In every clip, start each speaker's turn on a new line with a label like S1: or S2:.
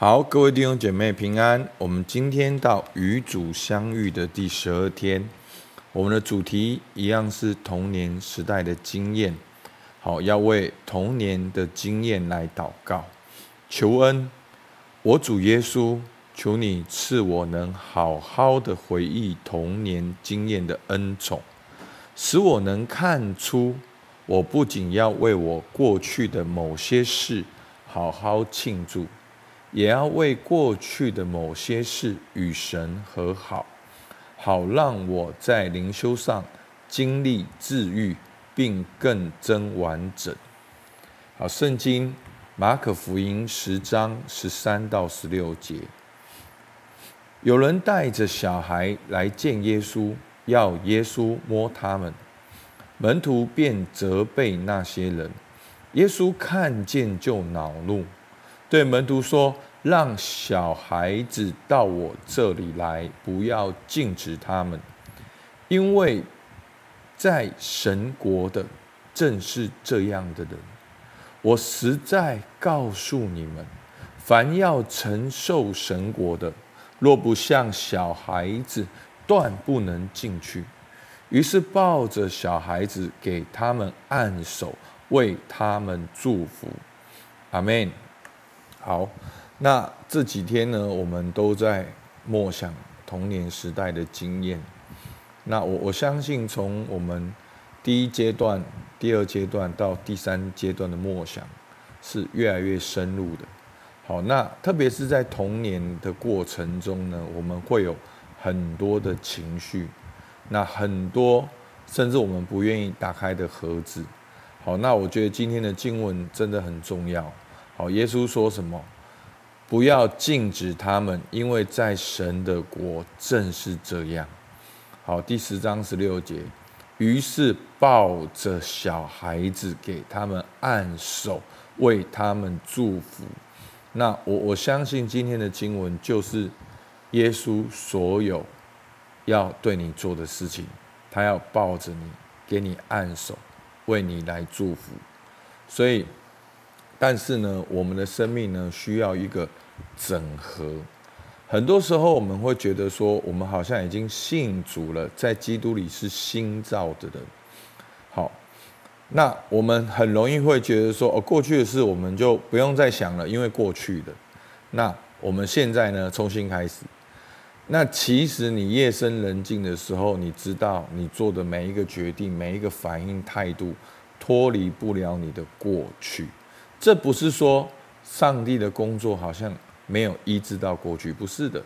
S1: 好，各位弟兄姐妹平安。我们今天到与主相遇的第十二天，我们的主题一样是童年时代的经验。好，要为童年的经验来祷告，求恩。我主耶稣，求你赐我能好好的回忆童年经验的恩宠，使我能看出，我不仅要为我过去的某些事好好庆祝。也要为过去的某些事与神和好，好让我在灵修上经历治愈，并更增完整。好，圣经马可福音十章十三到十六节，有人带着小孩来见耶稣，要耶稣摸他们，门徒便责备那些人。耶稣看见就恼怒。对门徒说：“让小孩子到我这里来，不要禁止他们，因为在神国的正是这样的人。我实在告诉你们，凡要承受神国的，若不像小孩子，断不能进去。”于是抱着小孩子，给他们按手，为他们祝福。阿门。好，那这几天呢，我们都在默想童年时代的经验。那我我相信，从我们第一阶段、第二阶段到第三阶段的默想，是越来越深入的。好，那特别是在童年的过程中呢，我们会有很多的情绪，那很多甚至我们不愿意打开的盒子。好，那我觉得今天的经文真的很重要。好，耶稣说什么？不要禁止他们，因为在神的国正是这样。好，第十章十六节，于是抱着小孩子给他们按手，为他们祝福。那我我相信今天的经文就是耶稣所有要对你做的事情，他要抱着你，给你按手，为你来祝福。所以。但是呢，我们的生命呢，需要一个整合。很多时候我们会觉得说，我们好像已经信主了，在基督里是新造的人。好，那我们很容易会觉得说，哦，过去的事我们就不用再想了，因为过去的。那我们现在呢，重新开始。那其实你夜深人静的时候，你知道你做的每一个决定、每一个反应态度，脱离不了你的过去。这不是说上帝的工作好像没有医治到过去，不是的。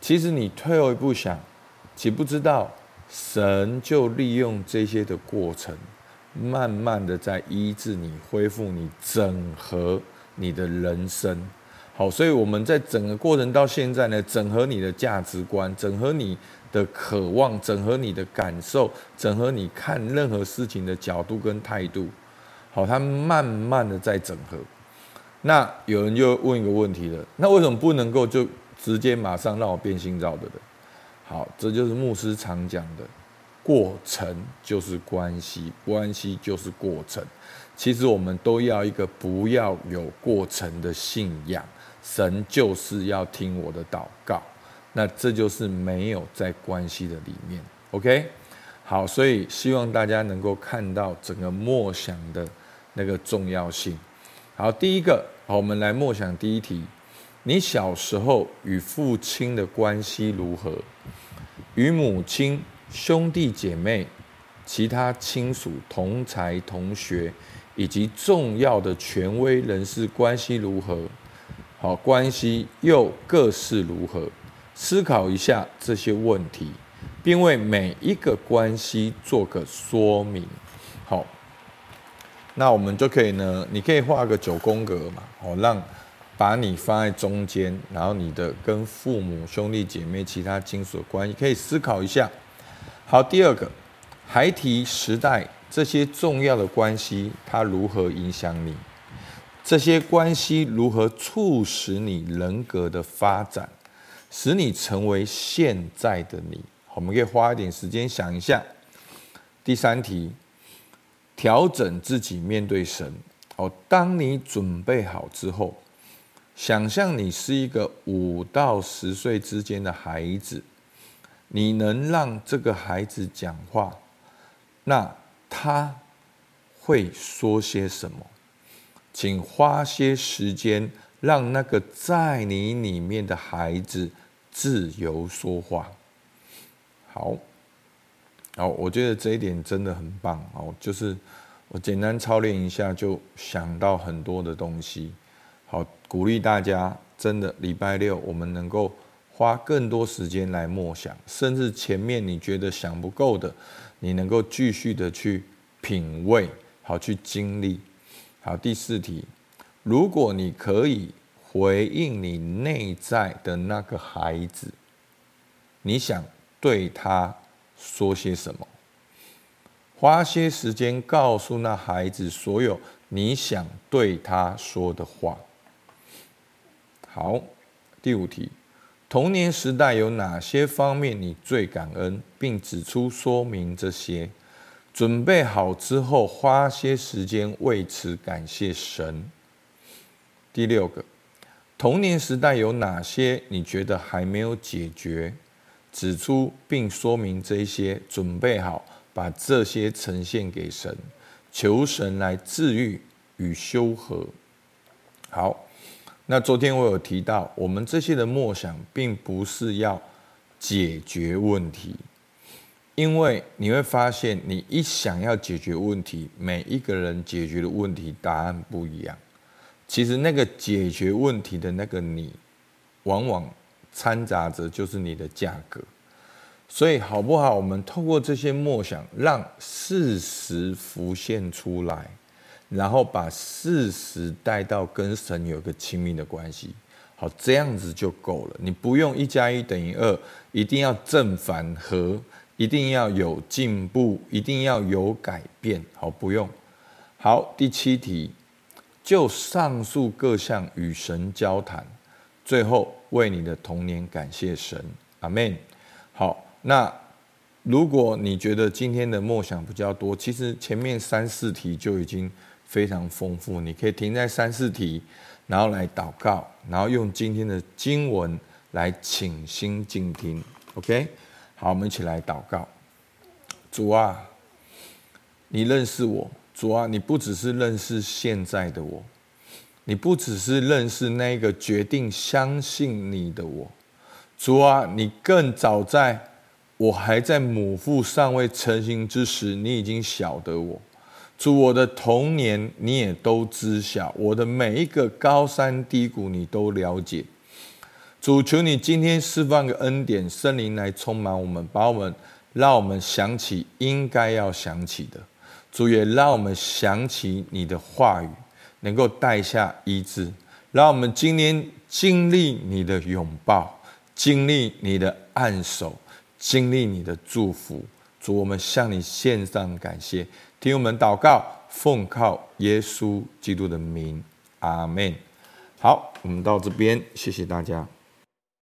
S1: 其实你退后一步想，岂不知道神就利用这些的过程，慢慢的在医治你、恢复你、整合你的人生。好，所以我们在整个过程到现在呢，整合你的价值观，整合你的渴望，整合你的感受，整合你看任何事情的角度跟态度。好，他慢慢的在整合。那有人就问一个问题了，那为什么不能够就直接马上让我变新造的人？好，这就是牧师常讲的，过程就是关系，关系就是过程。其实我们都要一个不要有过程的信仰，神就是要听我的祷告。那这就是没有在关系的里面。OK，好，所以希望大家能够看到整个默想的。那个重要性。好，第一个，好，我们来默想第一题：你小时候与父亲的关系如何？与母亲、兄弟姐妹、其他亲属、同才同学以及重要的权威人士关系如何？好，关系又各是如何？思考一下这些问题，并为每一个关系做个说明。那我们就可以呢，你可以画个九宫格嘛，哦，让把你放在中间，然后你的跟父母、兄弟姐妹、其他亲属的关系，可以思考一下。好，第二个，孩提时代这些重要的关系，它如何影响你？这些关系如何促使你人格的发展，使你成为现在的你？我们可以花一点时间想一下。第三题。调整自己面对神。哦，当你准备好之后，想象你是一个五到十岁之间的孩子，你能让这个孩子讲话，那他会说些什么？请花些时间，让那个在你里面的孩子自由说话。好，好，我觉得这一点真的很棒哦，就是我简单操练一下，就想到很多的东西。好，鼓励大家，真的礼拜六我们能够花更多时间来默想，甚至前面你觉得想不够的，你能够继续的去品味，好去经历。好，第四题，如果你可以回应你内在的那个孩子，你想对他说些什么？花些时间告诉那孩子所有你想对他说的话。好，第五题，童年时代有哪些方面你最感恩，并指出说明这些？准备好之后，花些时间为此感谢神。第六个，童年时代有哪些你觉得还没有解决？指出并说明这些，准备好把这些呈现给神，求神来治愈与修和。好。那昨天我有提到，我们这些的默想，并不是要解决问题，因为你会发现，你一想要解决问题，每一个人解决的问题答案不一样。其实那个解决问题的那个你，往往掺杂着就是你的价格。所以好不好？我们透过这些默想，让事实浮现出来。然后把事实带到跟神有个亲密的关系，好，这样子就够了。你不用一加一等于二，一定要正反合，一定要有进步，一定要有改变，好，不用。好，第七题，就上述各项与神交谈，最后为你的童年感谢神，阿门。好，那如果你觉得今天的梦想比较多，其实前面三四题就已经。非常丰富，你可以停在三四题，然后来祷告，然后用今天的经文来请心静听。OK，好，我们一起来祷告。主啊，你认识我，主啊，你不只是认识现在的我，你不只是认识那个决定相信你的我，主啊，你更早在我还在母腹尚未成形之时，你已经晓得我。主，我的童年你也都知晓，我的每一个高山低谷你都了解。主，求你今天释放个恩典，圣灵来充满我们，把我们让我们想起应该要想起的。主也让我们想起你的话语，能够带下医治，让我们今天经历你的拥抱，经历你的按手，经历你的祝福。主，我们向你献上感谢。听我们祷告，奉靠耶稣基督的名，阿门。好，我们到这边，谢谢大家。